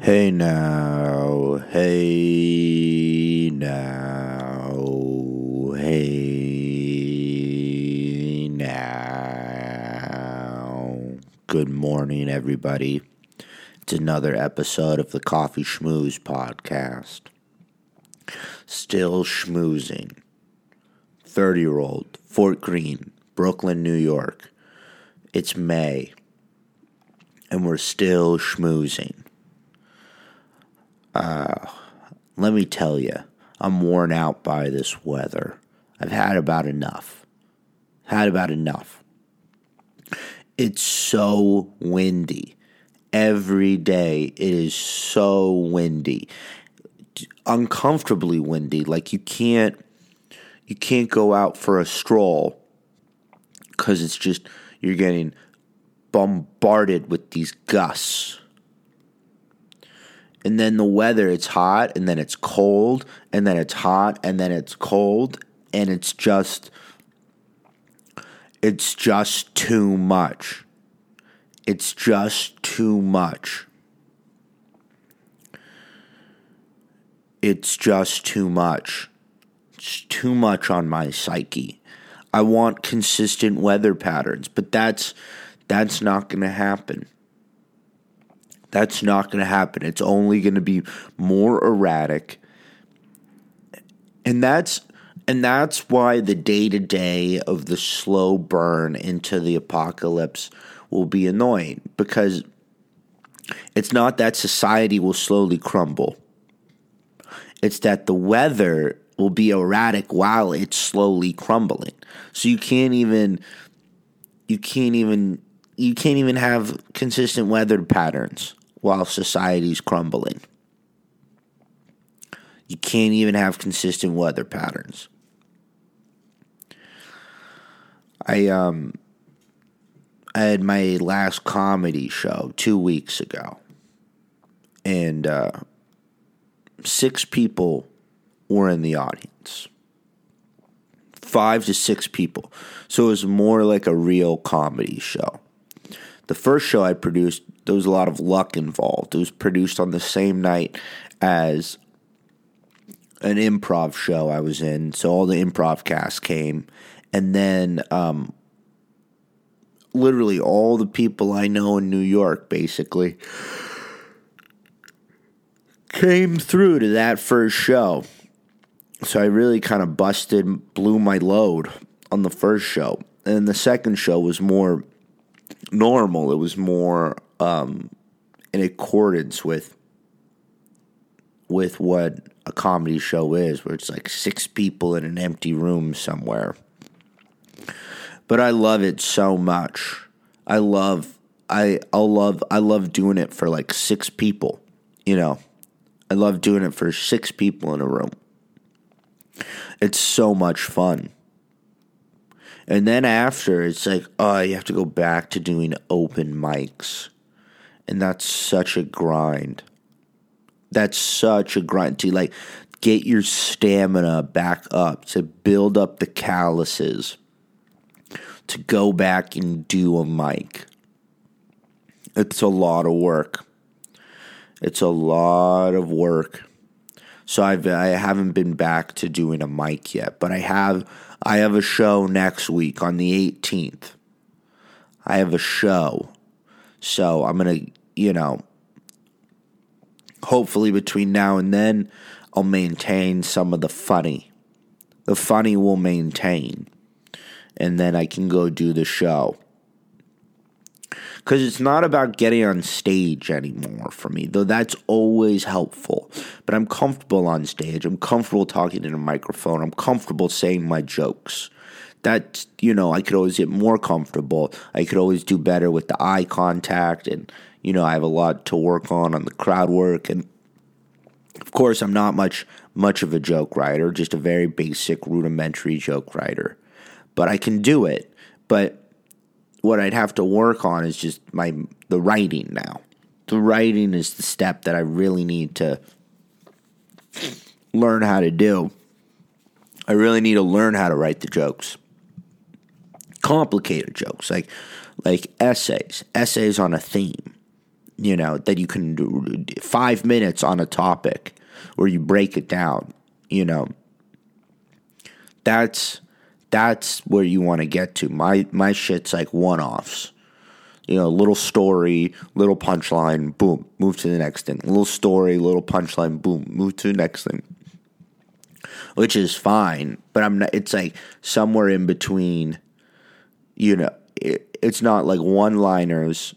Hey now, hey now, hey now. Good morning, everybody. It's another episode of the Coffee Schmooze podcast. Still schmoozing. 30 year old, Fort Greene, Brooklyn, New York. It's May, and we're still schmoozing. Uh, let me tell you, I'm worn out by this weather. I've had about enough. Had about enough. It's so windy. Every day it is so windy. Uncomfortably windy. Like you can't you can't go out for a stroll cuz it's just you're getting bombarded with these gusts and then the weather it's hot and then it's cold and then it's hot and then it's cold and it's just it's just too much. It's just too much. It's just too much. It's too much on my psyche. I want consistent weather patterns but that's that's not going to happen that's not going to happen. It's only going to be more erratic. And that's and that's why the day-to-day of the slow burn into the apocalypse will be annoying because it's not that society will slowly crumble. It's that the weather will be erratic while it's slowly crumbling. So you can't even you can't even you can't even have consistent weather patterns while society's crumbling. You can't even have consistent weather patterns. I um I had my last comedy show 2 weeks ago. And uh six people were in the audience. 5 to 6 people. So it was more like a real comedy show. The first show I produced, there was a lot of luck involved. It was produced on the same night as an improv show I was in. So all the improv cast came. And then um, literally all the people I know in New York basically came through to that first show. So I really kind of busted, blew my load on the first show. And the second show was more normal. It was more um, in accordance with with what a comedy show is, where it's like six people in an empty room somewhere. But I love it so much. I love I I love I love doing it for like six people. You know, I love doing it for six people in a room. It's so much fun. And then after, it's like, oh, you have to go back to doing open mics. And that's such a grind. That's such a grind to like get your stamina back up, to build up the calluses, to go back and do a mic. It's a lot of work. It's a lot of work. So I've I haven't been back to doing a mic yet, but I have I have a show next week on the 18th. I have a show. So I'm going to, you know, hopefully between now and then, I'll maintain some of the funny. The funny will maintain. And then I can go do the show. Because it's not about getting on stage anymore for me, though that's always helpful. But I'm comfortable on stage. I'm comfortable talking in a microphone. I'm comfortable saying my jokes. That, you know, I could always get more comfortable. I could always do better with the eye contact. And, you know, I have a lot to work on on the crowd work. And, of course, I'm not much much of a joke writer, just a very basic, rudimentary joke writer. But I can do it. But what I'd have to work on is just my the writing now. The writing is the step that I really need to learn how to do. I really need to learn how to write the jokes. Complicated jokes like like essays, essays on a theme. you know, that you can do five minutes on a topic where you break it down, you know. That's that's where you want to get to. My my shit's like one offs. You know, little story, little punchline, boom, move to the next thing. Little story, little punchline, boom, move to the next thing. Which is fine, but I'm not. It's like somewhere in between. You know, it, it's not like one liners,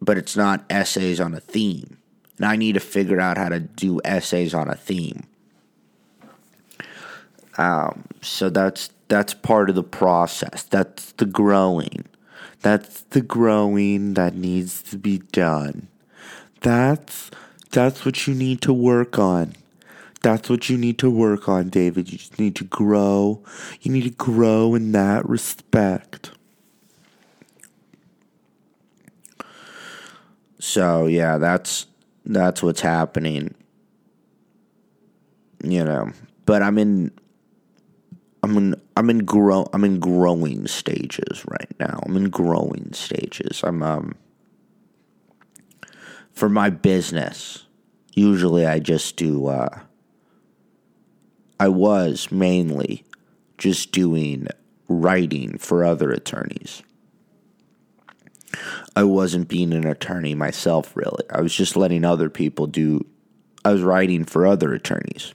but it's not essays on a theme. And I need to figure out how to do essays on a theme. Um, so that's that's part of the process. That's the growing. That's the growing that needs to be done. That's that's what you need to work on. That's what you need to work on, David. You just need to grow. You need to grow in that respect. So yeah, that's that's what's happening. You know, but I'm in I'm in I'm in grow I'm in growing stages right now. I'm in growing stages. I'm um for my business. Usually I just do uh I was mainly just doing writing for other attorneys. I wasn't being an attorney myself, really. I was just letting other people do, I was writing for other attorneys.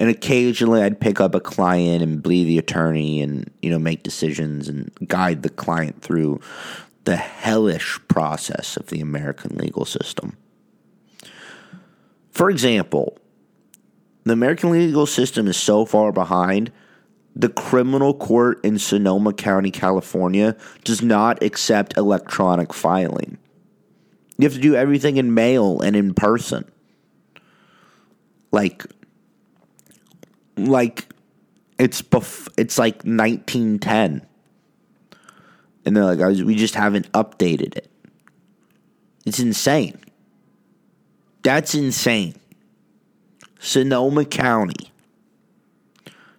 And occasionally I'd pick up a client and be the attorney and, you know, make decisions and guide the client through the hellish process of the American legal system. For example, the American legal system is so far behind the criminal court in Sonoma County, California does not accept electronic filing. You have to do everything in mail and in person. Like like it's bef- it's like 1910. And they're like we just haven't updated it. It's insane. That's insane. Sonoma County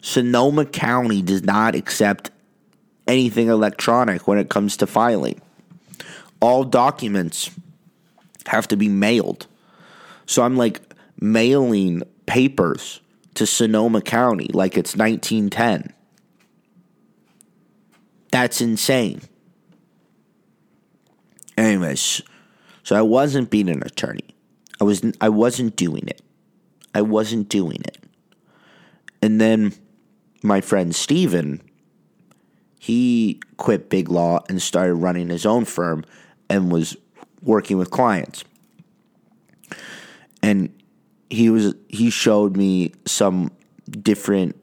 Sonoma County does not accept anything electronic when it comes to filing. All documents have to be mailed. So I'm like mailing papers to Sonoma County like it's 1910. That's insane. Anyways, so I wasn't being an attorney. I was I wasn't doing it. I wasn't doing it. And then my friend Steven, he quit Big Law and started running his own firm and was working with clients. And he was he showed me some different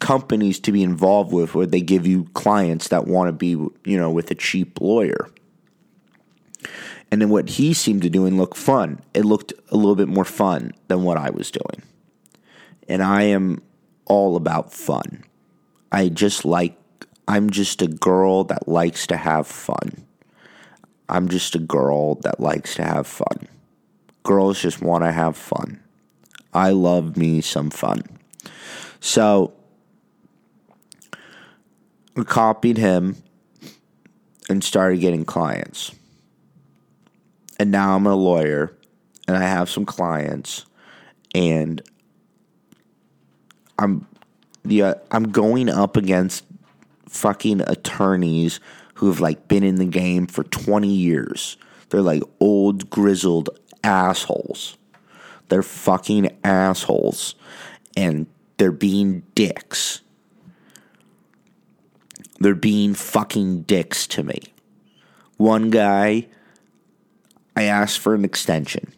companies to be involved with where they give you clients that want to be, you know, with a cheap lawyer. And then what he seemed to do and look fun. It looked a little bit more fun than what I was doing. And I am all about fun. I just like, I'm just a girl that likes to have fun. I'm just a girl that likes to have fun. Girls just want to have fun. I love me some fun. So, I copied him and started getting clients. And now I'm a lawyer and I have some clients and I'm yeah, I'm going up against fucking attorneys who have like been in the game for 20 years. They're like old grizzled assholes. They're fucking assholes and they're being dicks. They're being fucking dicks to me. One guy I asked for an extension.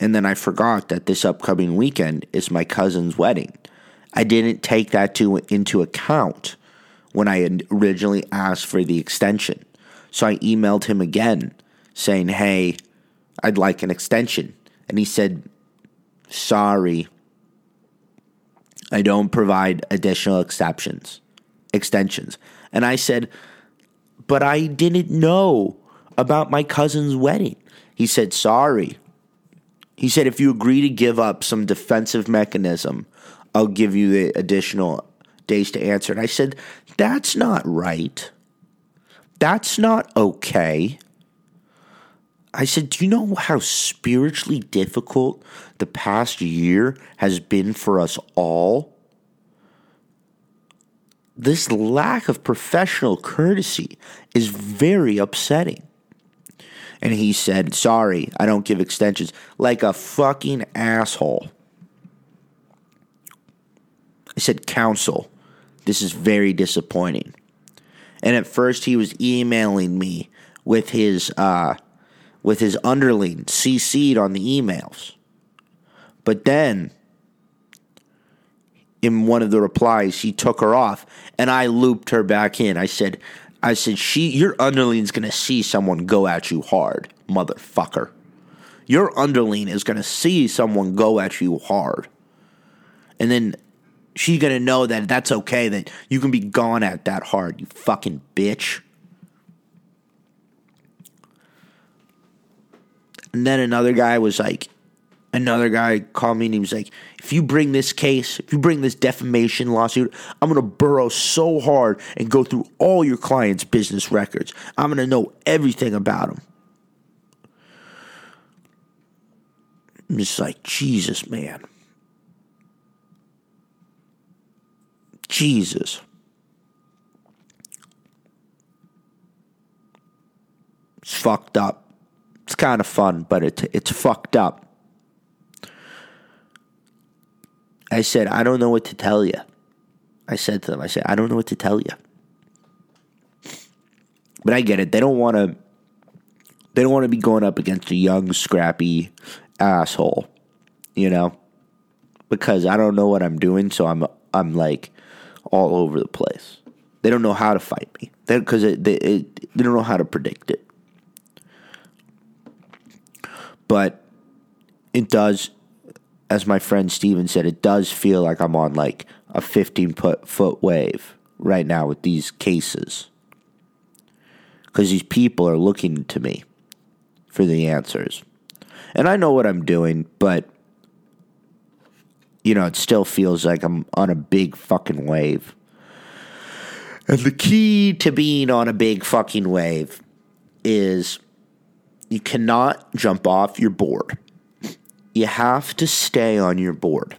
And then I forgot that this upcoming weekend is my cousin's wedding. I didn't take that to, into account when I had originally asked for the extension. So I emailed him again saying, Hey, I'd like an extension. And he said, Sorry, I don't provide additional exceptions, extensions. And I said, But I didn't know about my cousin's wedding. He said, Sorry. He said, If you agree to give up some defensive mechanism I'll give you the additional days to answer. And I said, That's not right. That's not okay. I said, Do you know how spiritually difficult the past year has been for us all? This lack of professional courtesy is very upsetting. And he said, Sorry, I don't give extensions. Like a fucking asshole. I said, Counsel, this is very disappointing. And at first, he was emailing me with his uh, with his underling CC'd on the emails. But then, in one of the replies, he took her off, and I looped her back in. I said, "I said she, your underling's gonna see someone go at you hard, motherfucker. Your underling is gonna see someone go at you hard, and then." She's gonna know that that's okay, that you can be gone at that hard, you fucking bitch. And then another guy was like, another guy called me and he was like, if you bring this case, if you bring this defamation lawsuit, I'm going to burrow so hard and go through all your clients' business records. I'm going to know everything about them. I'm just like, Jesus, man. Jesus. It's fucked up. It's kind of fun, but it, it's fucked up. I said, I don't know what to tell you. I said to them, I said, I don't know what to tell you. But I get it. They don't want to. They don't want to be going up against a young, scrappy asshole, you know, because I don't know what I'm doing. So I'm I'm like all over the place. They don't know how to fight me because they, they, they don't know how to predict it. But it does, as my friend Steven said, it does feel like I'm on like a 15 foot wave right now with these cases. Because these people are looking to me for the answers. And I know what I'm doing, but, you know, it still feels like I'm on a big fucking wave. And the key to being on a big fucking wave is you cannot jump off your board. You have to stay on your board.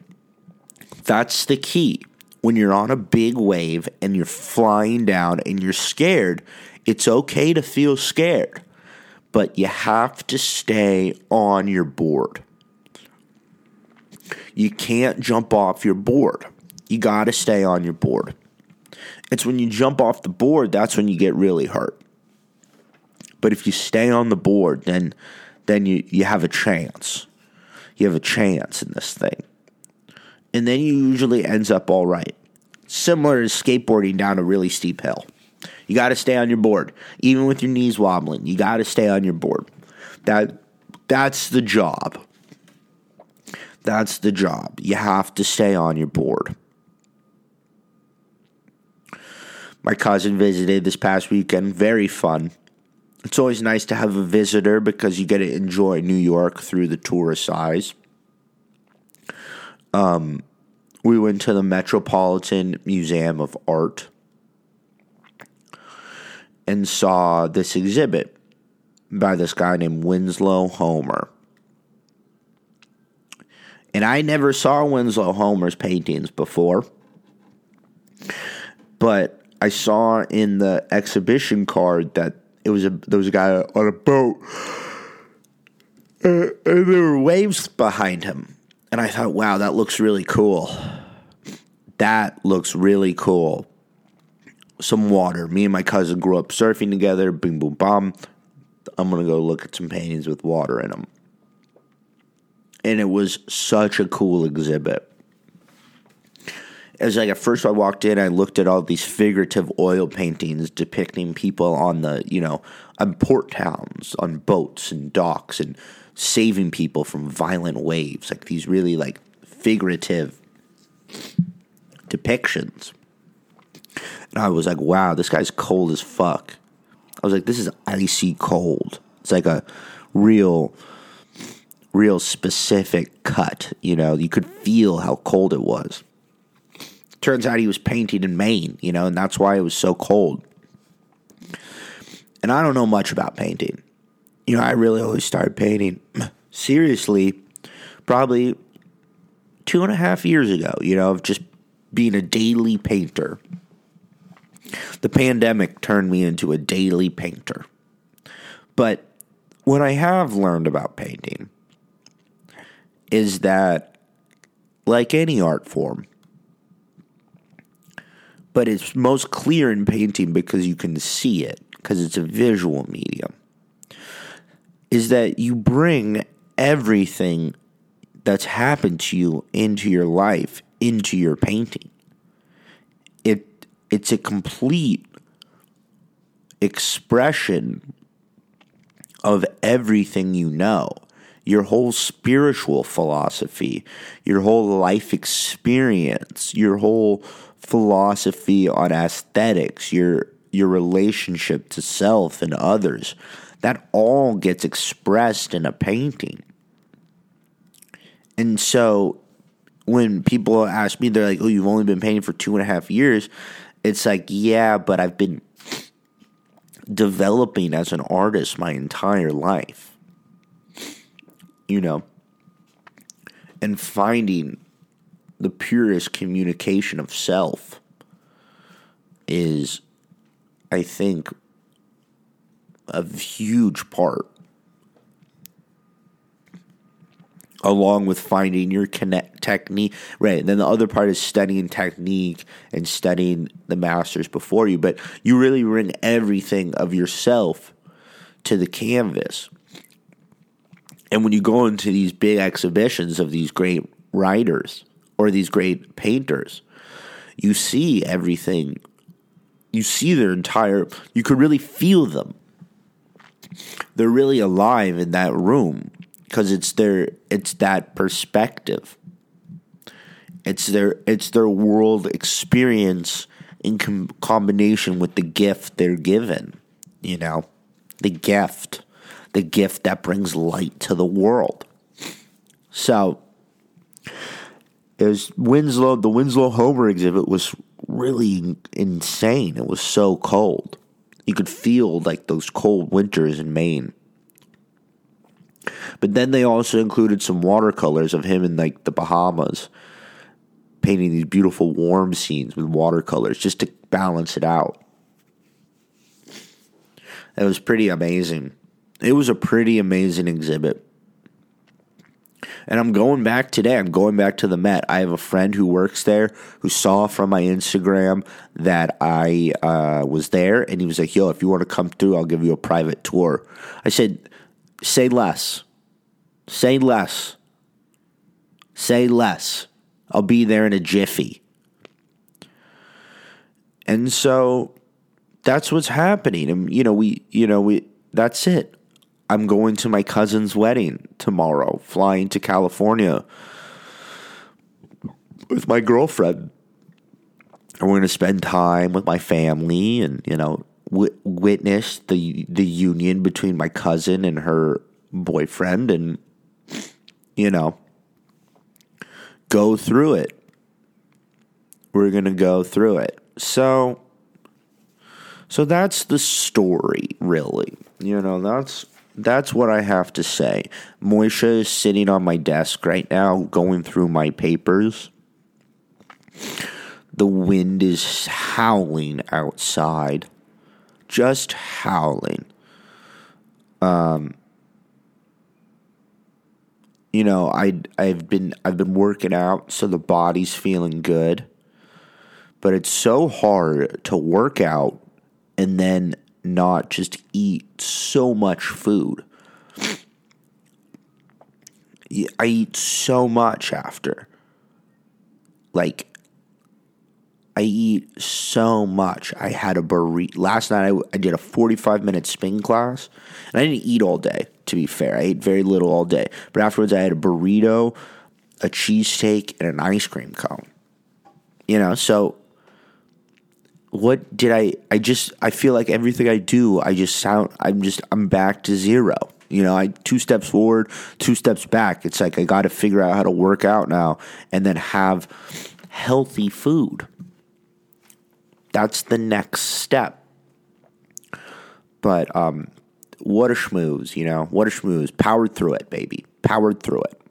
That's the key. When you're on a big wave and you're flying down and you're scared, it's okay to feel scared, but you have to stay on your board. You can't jump off your board. You got to stay on your board. It's when you jump off the board that's when you get really hurt. But if you stay on the board, then then you, you have a chance. You have a chance in this thing. And then you usually ends up all right. Similar to skateboarding down a really steep hill. You got to stay on your board. Even with your knees wobbling, you got to stay on your board. That that's the job. That's the job. You have to stay on your board. My cousin visited this past weekend. Very fun. It's always nice to have a visitor because you get to enjoy New York through the tourist eyes. Um, we went to the Metropolitan Museum of Art and saw this exhibit by this guy named Winslow Homer. And I never saw Winslow Homer's paintings before, but I saw in the exhibition card that it was a there was a guy on a boat, and there were waves behind him, and I thought, wow, that looks really cool. That looks really cool. Some water. Me and my cousin grew up surfing together. Bing, boom, bomb. I'm gonna go look at some paintings with water in them, and it was such a cool exhibit as like at first I walked in, I looked at all these figurative oil paintings depicting people on the you know on port towns, on boats and docks, and saving people from violent waves. Like these really like figurative depictions. And I was like, wow, this guy's cold as fuck. I was like, this is icy cold. It's like a real, real specific cut. You know, you could feel how cold it was. Turns out he was painting in Maine, you know, and that's why it was so cold. And I don't know much about painting. you know, I really only started painting seriously probably two and a half years ago, you know, of just being a daily painter. The pandemic turned me into a daily painter. But what I have learned about painting is that, like any art form, but it's most clear in painting because you can see it, because it's a visual medium, is that you bring everything that's happened to you into your life into your painting. It it's a complete expression of everything you know. Your whole spiritual philosophy, your whole life experience, your whole philosophy on aesthetics, your your relationship to self and others, that all gets expressed in a painting. And so when people ask me, they're like, oh, you've only been painting for two and a half years. It's like, yeah, but I've been developing as an artist my entire life. You know? And finding the purest communication of self is, I think, a huge part along with finding your connect technique right and then the other part is studying technique and studying the masters before you but you really bring everything of yourself to the canvas. And when you go into these big exhibitions of these great writers or these great painters you see everything you see their entire you could really feel them they're really alive in that room because it's their it's that perspective. It's their it's their world experience in com- combination with the gift they're given. You know, the gift, the gift that brings light to the world. So, there's Winslow. The Winslow Homer exhibit was really insane. It was so cold. You could feel like those cold winters in Maine. But then they also included some watercolors of him in like the Bahamas, painting these beautiful warm scenes with watercolors just to balance it out. It was pretty amazing. It was a pretty amazing exhibit. And I'm going back today. I'm going back to the Met. I have a friend who works there who saw from my Instagram that I uh, was there, and he was like, "Yo, if you want to come through, I'll give you a private tour." I said, "Say less. Say less. Say less. I'll be there in a jiffy." And so that's what's happening. And you know, we, you know, we. That's it. I'm going to my cousin's wedding tomorrow, flying to California with my girlfriend. And we're going to spend time with my family and, you know, w- witness the the union between my cousin and her boyfriend and you know, go through it. We're going to go through it. So so that's the story, really. You know, that's that's what I have to say. Moisha is sitting on my desk right now, going through my papers. The wind is howling outside, just howling. Um, you know, I I've been I've been working out, so the body's feeling good. But it's so hard to work out and then not just eat so much food. I eat so much after. Like, I eat so much. I had a burrito. Last night I, I did a 45 minute spin class. And I didn't eat all day, to be fair. I ate very little all day. But afterwards I had a burrito, a cheesesteak, and an ice cream cone. You know, so what did I I just I feel like everything I do I just sound I'm just I'm back to zero. You know, I two steps forward, two steps back. It's like I got to figure out how to work out now and then have healthy food. That's the next step. But um what a schmooze, you know, what a schmooze. Powered through it, baby. Powered through it.